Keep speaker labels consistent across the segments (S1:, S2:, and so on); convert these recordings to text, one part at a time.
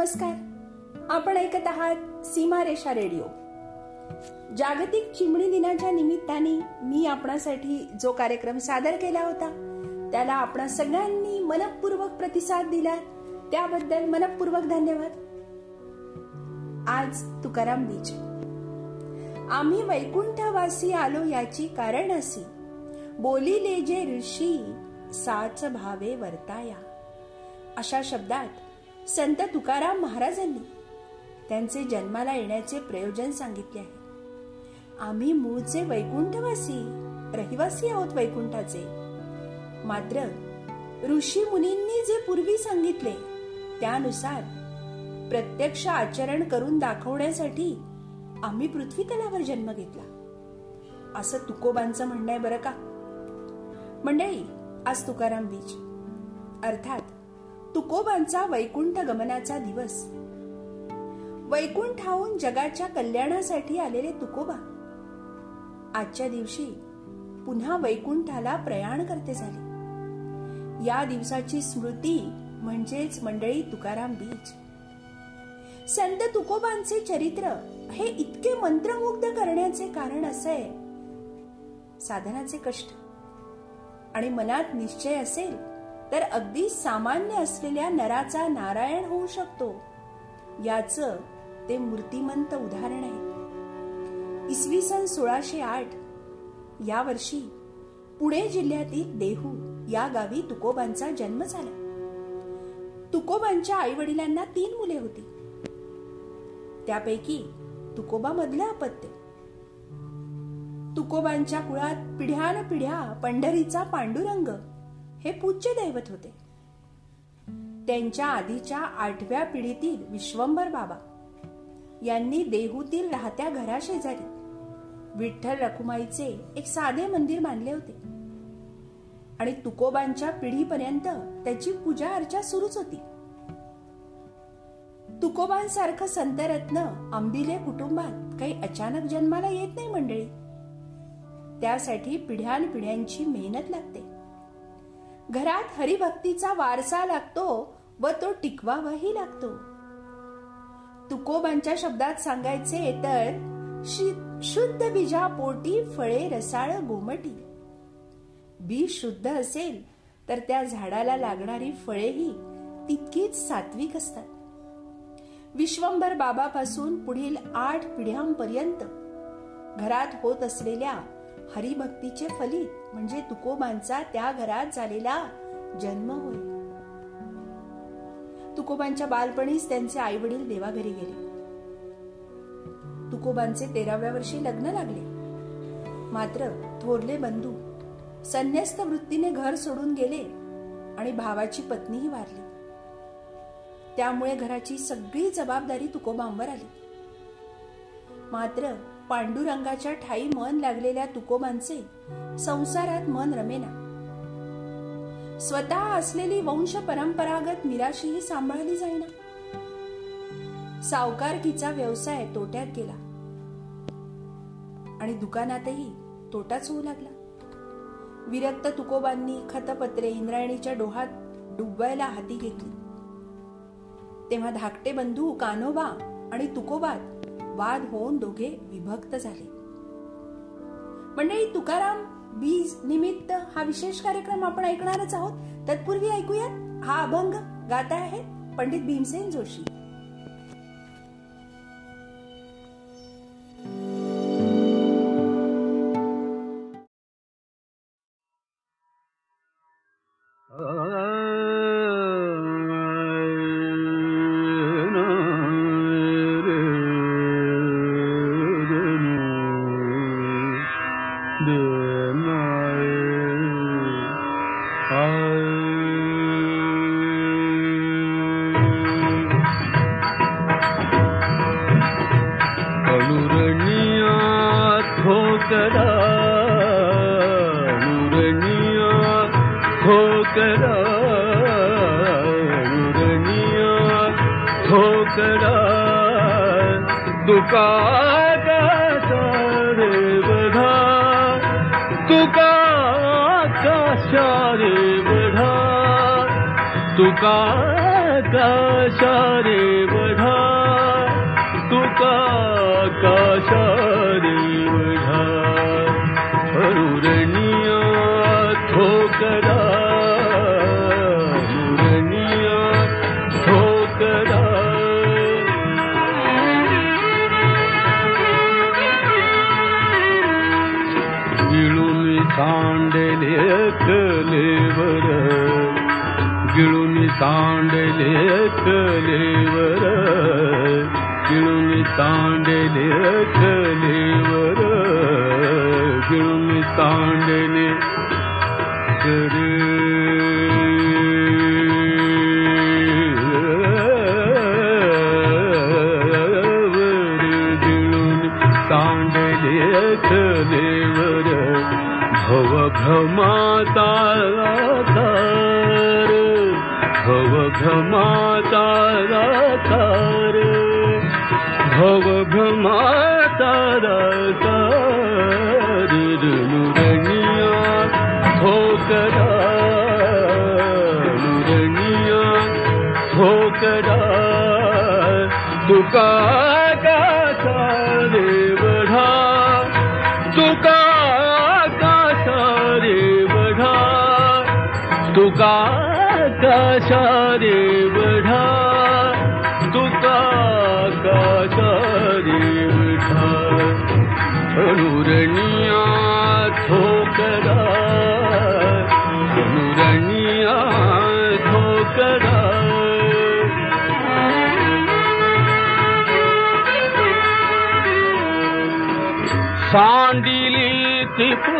S1: नमस्कार. आपण ऐकत आहात सीमारेषा रेडिओ. जागतिक चिमणी दिनाच्या निमित्ताने मी आपणासाठी जो कार्यक्रम सादर केला होता त्याला आपण सगळ्यांनी मनपूर्वक प्रतिसाद दिला. त्याबद्दल मनपूर्वक धन्यवाद. आज तुकाराम बीज. आम्ही वैकुंठवासी आलो याची कारण असी बोलिले जे ऋषी साच भावे वर्ताया. अशा शब्दात संत तुकाराम महाराजांनी त्यांचे जन्माला येण्याचे प्रयोजन सांगितले आहे. आम्ही मूळचे वैकुंठवासी रहिवासी आहोत वैकुंठाचे. मात्र ऋषी मुनींनी जे पूर्वी सांगितले त्यानुसार प्रत्यक्ष आचरण करून दाखवण्यासाठी आम्ही पृथ्वी तलावर जन्म घेतला. असं तुकोबांचं म्हणणं आहे बरं का? मंडळी आज तुकाराम बीच अर्थात तुकोबांचा वैकुंठ गमनाचा दिवस. वैकुंठाहून जगाच्या कल्याणासाठी आलेले तुकोबा आजच्या दिवशी पुन्हा वैकुंठाला प्रयाण करते झाले. या दिवसाची स्मृती म्हणजेच मंडळी तुकाराम बीज. संत तुकोबांचे चरित्र हे इतके मंत्रमुग्ध करण्याचे कारण असे साधनाचे कष्ट आणि मनात निश्चय असेल तर अगदी सामान्य असलेल्या नराचा नारायण होऊ शकतो. याच ते मूर्तिमंत उदाहरण आहे. इसवी सन सोळाशे आठ या वर्षी पुणे जिल्ह्यातील देहू या गावी तुकोबांचा जन्म झाला. तुकोबांच्या आई वडिलांना तीन मुले होती. त्यापैकी तुकोबा मधलं अपत्य. तुकोबांच्या कुळात पिढ्यान पिढ्या पंढरीचा पांडुरंग हे पूज्य दैवत होते. त्यांच्या आधीच्या आठव्या पिढीतील विश्वंभर बाबा यांनी देहूतील राहत्या घराशेजारी विठ्ठल रखुमाईचे एक साधे मंदिर बांधले होते. आणि तुकोबांच्या पिढीपर्यंत त्याची पूजा अर्चा सुरूच होती. तुकोबांसारखं संतरत्न अंबिले कुटुंबात काही अचानक जन्माला येत नाही मंडळी. त्यासाठी पिढ्यान पिढ्यांची मेहनत लागते. घरात हरिभक्तीचा वारसा लागतो व तो टिकवावाही लागतो. तुकोबांच्या शब्दात सांगायचे तर शुद्ध बीजा पोटी फळे रसाळ गोमटी. बी शुद्ध असेल तर त्या झाडाला लागणारी फळेही तितकीच सात्विक असतात. विश्वंभर बाबापासून पुढील आठ पिढ्यांपर्यंत घरात होत असलेल्या हरिभक्तीचे फलित म्हणजे तुकोबांचा त्या घरात झालेला जन्म होय. तुकोबांच्या बालपणीच त्यांचे आई वडील देवाघरी गेले. तुकोबांचे तेराव्या वर्षी लग्न लागले. मात्र थोरले बंधू संन्यस्त वृत्तीने घर सोडून गेले आणि भावाची पत्नीही वारली. त्यामुळे घराची सगळी जबाबदारी तुकोबांवर आली. मात्र पांडुरंगाच्या ठाई मन लागलेल्या तुकोबांचे संसारात मन रमेना. स्वतः असलेली वंश परंपरागत मिराशीही सांभाळली जाईना. सावकारकीचा व्यवसाय तोट्यात गेला. आणि दुकानातही तोटाच होऊ लागला. विरक्त तुकोबांनी खतपत्रे इंद्रायणीच्या डोहात डुबवायला हाती घेतली. तेव्हा धाकटे बंधू कानोबा आणि तुकोबात वाद होऊन दोघे विभक्त झाले. मंडळी तुकाराम बीज निमित्त हा विशेष कार्यक्रम आपण ऐकणारच आहोत. तत्पूर्वी ऐकूयात हा अभंग गाता आहे पंडित भीमसेन जोशी.
S2: नुरणिया खोकरा नुरणिया खोकरा नुरणिया खोकरा दुका रे बधा तुका कशारे बधा तुका कशारे भव तार भव भ्रमाता तार भव भ्रमाता तार नुरनिया ठोकरा नुरनिया ठोकरा तुका गाता देवढा तुका तुका गाता रे बढा तुका गाता रे बढा अनुरणिया ठोकरा। अनुरणिया ठोकरा। सांडिली त्रिपुटी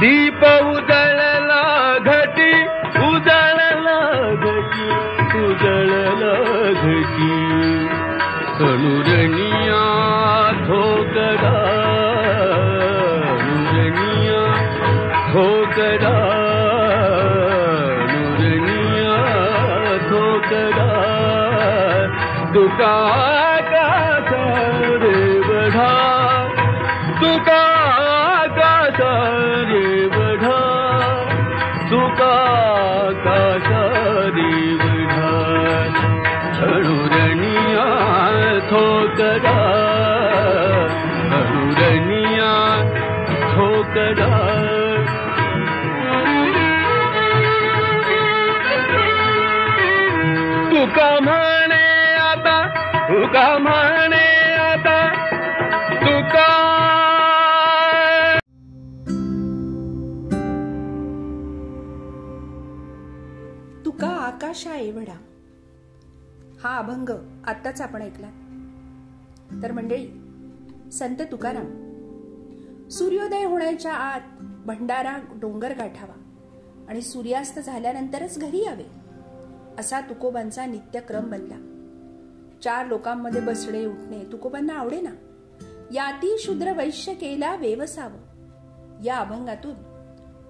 S2: दीप उता तुका
S1: हा अभंग आत्ताच आपण ऐकला तर मंडळी संत तुकाराम सूर्योदय होण्याच्या आत भंडारा डोंगर गाठावा आणि सूर्यास्त झाल्यानंतरच घरी यावे असा तुकोबांचा नित्यक्रम बनला. चार लोकांमध्ये बसणे उठणे तुकोबांना आवडेना. याती शूद्र वैश्य केला वेवसावं. या अभंगातून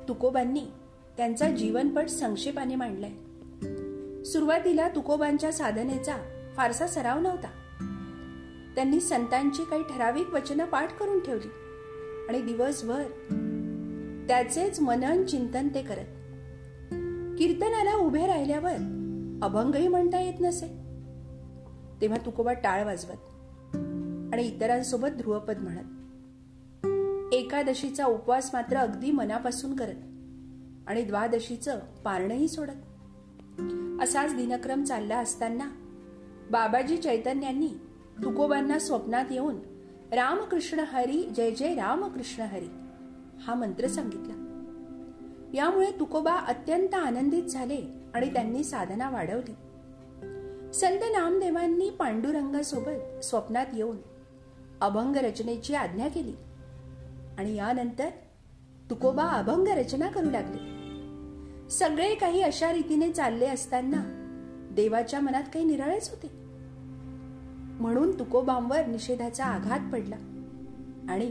S1: तुकोबांनी त्यांचा जीवनपट संक्षेपाने मांडलाय. सुरुवातीला तुकोबांच्या साधनेचा फारसा सराव नव्हता. त्यांनी संतांची काही ठराविक वचनं पाठ करून ठेवली आणि दिवसभर त्याचेच मनन चिंतन ते करत. कीर्तनाला उभे राहिल्यावर अभंगही म्हणता येत नसे. तेव्हा तुकोबा टाळ वाजवत आणि इतरांसोबत ध्रुवपद म्हणत. एकादशीचा उपवास मात्र अगदी मनापासून करत आणि द्वादशीचं पारणही सोडत. असाच दिनक्रम चालला असताना बाबाजी चैतन्यांनी तुकोबांना स्वप्नात येऊन रामकृष्ण हरी जय जय रामकृष्ण हरी हा मंत्र सांगितला. यामुळे तुकोबा अत्यंत आनंदित झाले आणि त्यांनी साधना वाढवली. संत नामदेवांनी पांडुरंगासोबत स्वप्नात येऊन अभंग रचनेची आज्ञा केली आणि यानंतर तुकोबा अभंग रचना करू लागले. सगळे काही अशा रीतीने चालले असताना देवाच्या मनात काही निराळेच होते. म्हणून तुकोबांवर निषेधाचा आघात पडला आणि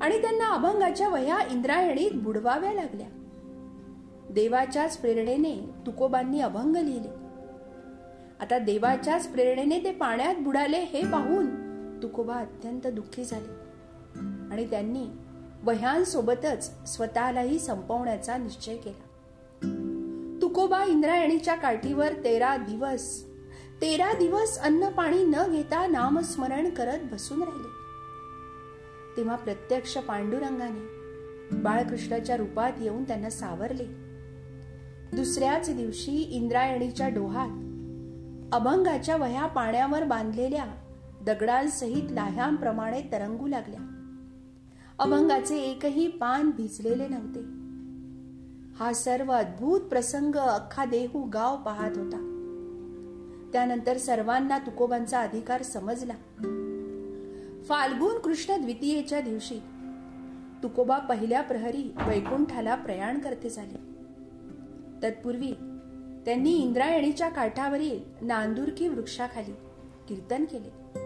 S1: आणि त्यांना अभंगाच्या वह्या इंद्रायणीत बुडवाव्या लागल्या. देवाच्याच प्रेरणेने तुकोबांनी अभंग लिहिले. आता देवाच्याच प्रेरणेने ते पाण्यात बुडाले हे पाहून तुकोबा अत्यंत दुःखी झाले आणि त्यांनी वह्यांसोबतच स्वतःलाही संपवण्याचा निश्चय केला. तुकोबा इंद्रायणीच्या काठीवर तेरा दिवस. तेरा दिवस अन्न पाणी न घेता नामस्मरण करत बसून राहिले. तेव्हा प्रत्यक्ष पांडुरंगाने बाळकृष्णाच्या रूपात येऊन त्यांना सावरले. दुसऱ्याच दिवशी इंद्रायणीच्या डोहात अभंगाच्या वह्या पाण्यावर बांधलेल्या दगडांसहित लाह्यांप्रमाणे तरंगू लागल्या. अभंगाचे एकही पान भिजलेले नव्हते. हा सर्व अद्भुत प्रसंग अख्खा देहू गाव पाहत होता. त्यानंतर सर्वांना तुकोबांचा अधिकार समजला. फाल्गुन कृष्ण द्वितीयेच्या दिवशी तुकोबा पहिल्या प्रहरी वैकुंठाला प्रयाण करते झाले. तत्पूर्वी त्यांनी इंद्रायणीच्या काठावरील नांदुरकी वृक्षाखाली कीर्तन केले.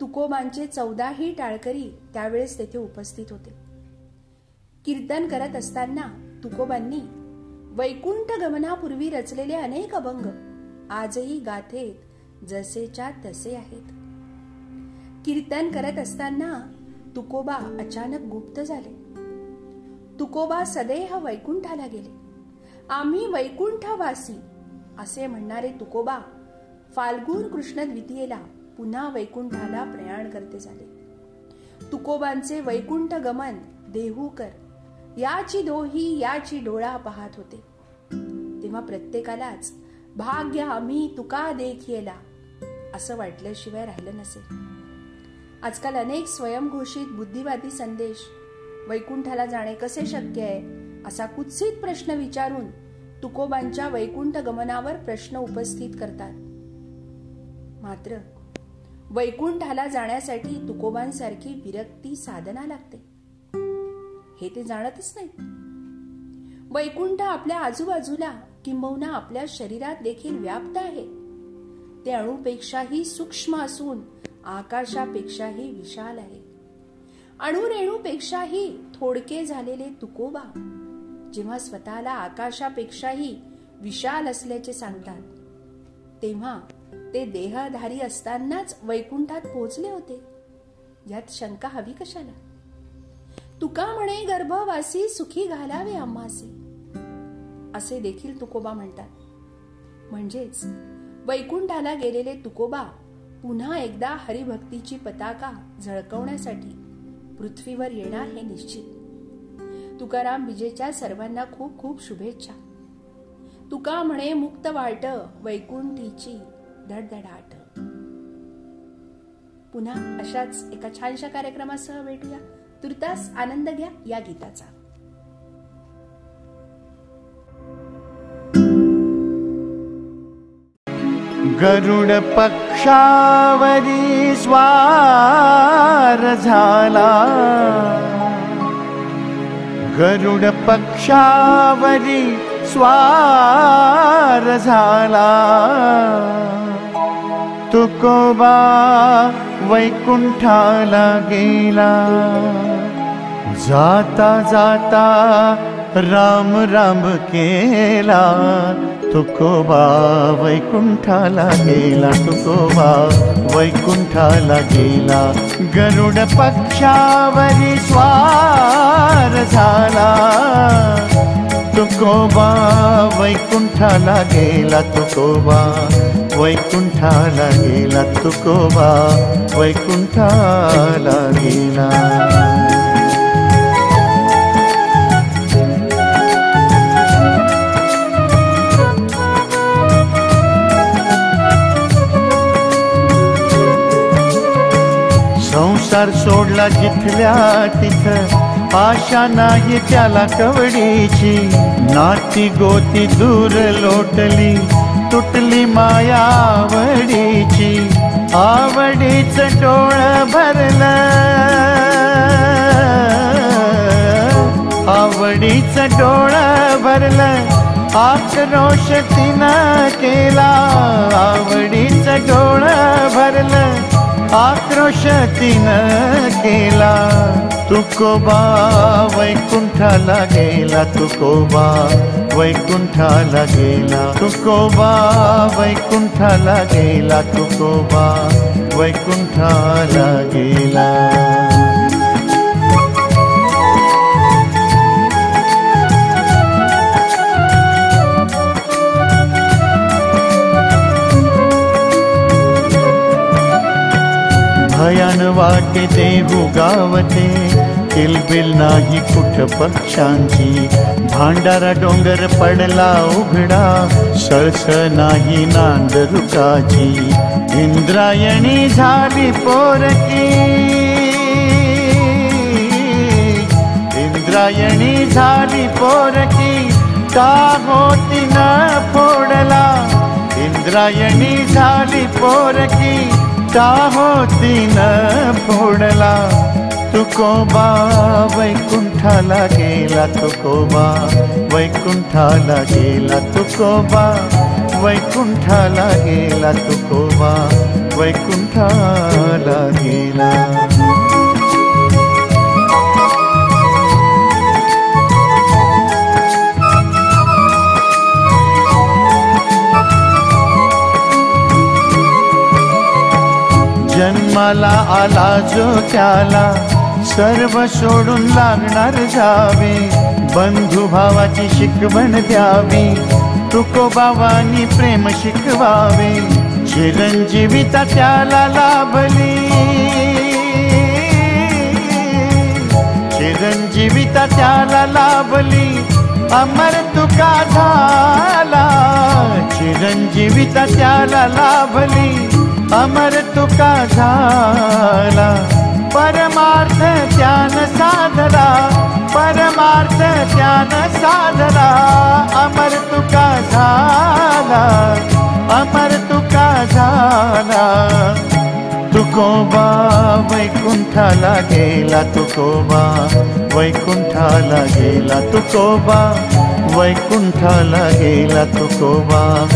S1: तुकोबांचे चौदाही टाळकरी त्यावेळेस तेथे उपस्थित होते. कीर्तन करत असताना तुकोबांनी वैकुंठ गमनापूर्वी रचलेले अनेक अभंग आजही गाथेत जसेच्या तसे आहेत. कीर्तन करत असताना तुकोबा अचानक गुप्त झाले. तुकोबा सदेह वैकुंठाला गेले. आम्ही वैकुंठवासी असे म्हणणारे तुकोबा फाल्गुन कृष्ण द्वितीयेला पुन्हा वैकुंठाला प्रयाण करते झाले. तुकोबांचे वैकुंठ गमन देहूकर याची दोही याची डोळा पाहत होते. तेव्हा प्रत्येकालाच भाग्य आम्ही तुका देखियला. असं वाटल्याशिवाय राहिलं नसेल आजकाल अनेक स्वयंघोषित बुद्धिवादी संदेश वैकुंठाला जाणे कसे शक्य आहे? असा कुत्सित प्रश्न विचारून तुकोबांच्या वैकुंठ गमनावर प्रश्न उपस्थित करतात. मात्र वैकुंठाला जाण्यासाठी तुकोबांसारखी विरक्ती साधना लागते. हे ते जाणतच नाही वैकुंठ आपल्या आजूबाजूला किंबहुना आपल्या शरीरात देखील व्याप्त आहे. ते अणूपेक्षाही सूक्ष्म असून आकाशापेक्षाही विशाल आहे. अणुरेणूपेक्षाही थोडके झालेले तुकोबा जेव्हा स्वतःला आकाशापेक्षाही विशाल असल्याचे सांगतात तेव्हा ते देहधारी असतानाच वैकुंठात पोहोचले होते. यात शंका हवी कशाला? तुका म्हणे गर्भवासी सुखी घालावे आम्हासी असे देखील तुकोबा म्हणतात. म्हणजेच वैकुंठाला गेलेले तुकोबा पुन्हा एकदा हरिभक्तीची पताका झळकवण्यासाठी पृथ्वीवर येणार हे निश्चित. तुकाराम विजेच्या सर्वांना खूप खूप शुभेच्छा. तुका म्हणे मुक्त वाट वैकुंठीची धडधडाट. पुन्हा अशाच एका छानशा कार्यक्रमासह भेटूया. तुर्तास आनंद घ्या या गीताचा.
S3: गरुड पक्षावरी स्वार झाला. गरुड पक्षावरी स्वार झाला. तुकोबा वैकुंठाला गेला. जाता जाता राम राम केला. तुकोबा वैकुंठाला गेला. तुकोबा वैकुंठाला गेला. गरुड पक्षावरी स्वार झाला. तुकोबा वैकुंठाला गेला. तुकोबा वैकुंठाला गेला तुकोबा. वैकुंठाला गेला. संसार सोडला जिथल्या तिथं आशा नाही त्याला कवडीची. नाती गोती दूर लोटली तुटली माया आवडीची आवडीच डोळ भरलं. आवडीच डोळ भरलं. आक्रोश तिनं केला. आवडीच डोळ भरलं. आक्रोश तिनं केला तुकोबा वैकुंठाला गेला तुकोबा वैकुंठाला गेला. तुकोबा वैकुंठाला गेला तुकोबा वैकुंठाला गेला. भयान वाटे ते गावते किलबिल नाही कुठ पक्षांची. भांडारा डोंगर पडला उघडा. सळस नाही नांद रुकाची इंद्रायणी झाली पोरकी. इंद्रायणी झाली पोरकी. का होती न फोडला? इंद्रायणी झाली पोरकी. का होती न फोडला तुकोबा वैकुंठाला गेला तुकोबा वैकुंठाला गेला तुकोबा वैकुंठाला गेला तुकोबा वैकुंठाला गेला. जन्माला आला जो त्याला सर्व सोडून लागणार जावे. बंधू भावाची शिकवण द्यावी. तुकोबावानी प्रेम शिकवावे. चिरंजीविता त्याला लाभली. चिरंजीविता त्याला लाभली. अमर तुका झाला. चिरंजीविता त्याला लाभली. अमर तुका झाला. परमार्थ ज्ञान साधला. परमार्थ ज्ञान साधला. अमर तुका झाला. अमर तुका झाला. तुकोबा वैकुंठाला गेला तुकोबा वैकुंठाला गेला तुकोबा वैकुंठाला गेला तुकोबा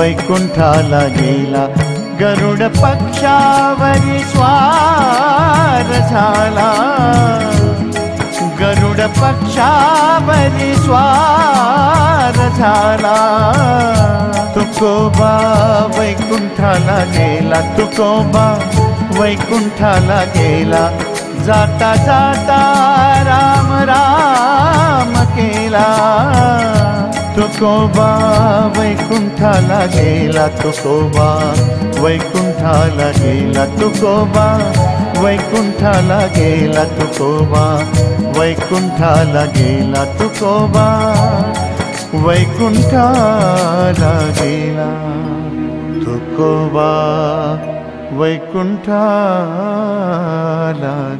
S3: वैकुंठाला गेला. गरुड पक्षावरी स्वार झाला. गरुड पक्षावरी स्वार झाला. तुकोबा वैकुंठाला गेला तुकोबा वैकुंठाला गेला. जाता जाता राम राम केला. तुकोबा वैकुंठ वैकुंठाला गेला तुकोबा वैकुंठाला गेला तुकोबा वैकुंठाला गेला तुकोबा वैकुंठाला गेला तुकोबा वैकुंठाला गेला तुकोबा वैकुंठाला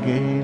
S3: गेला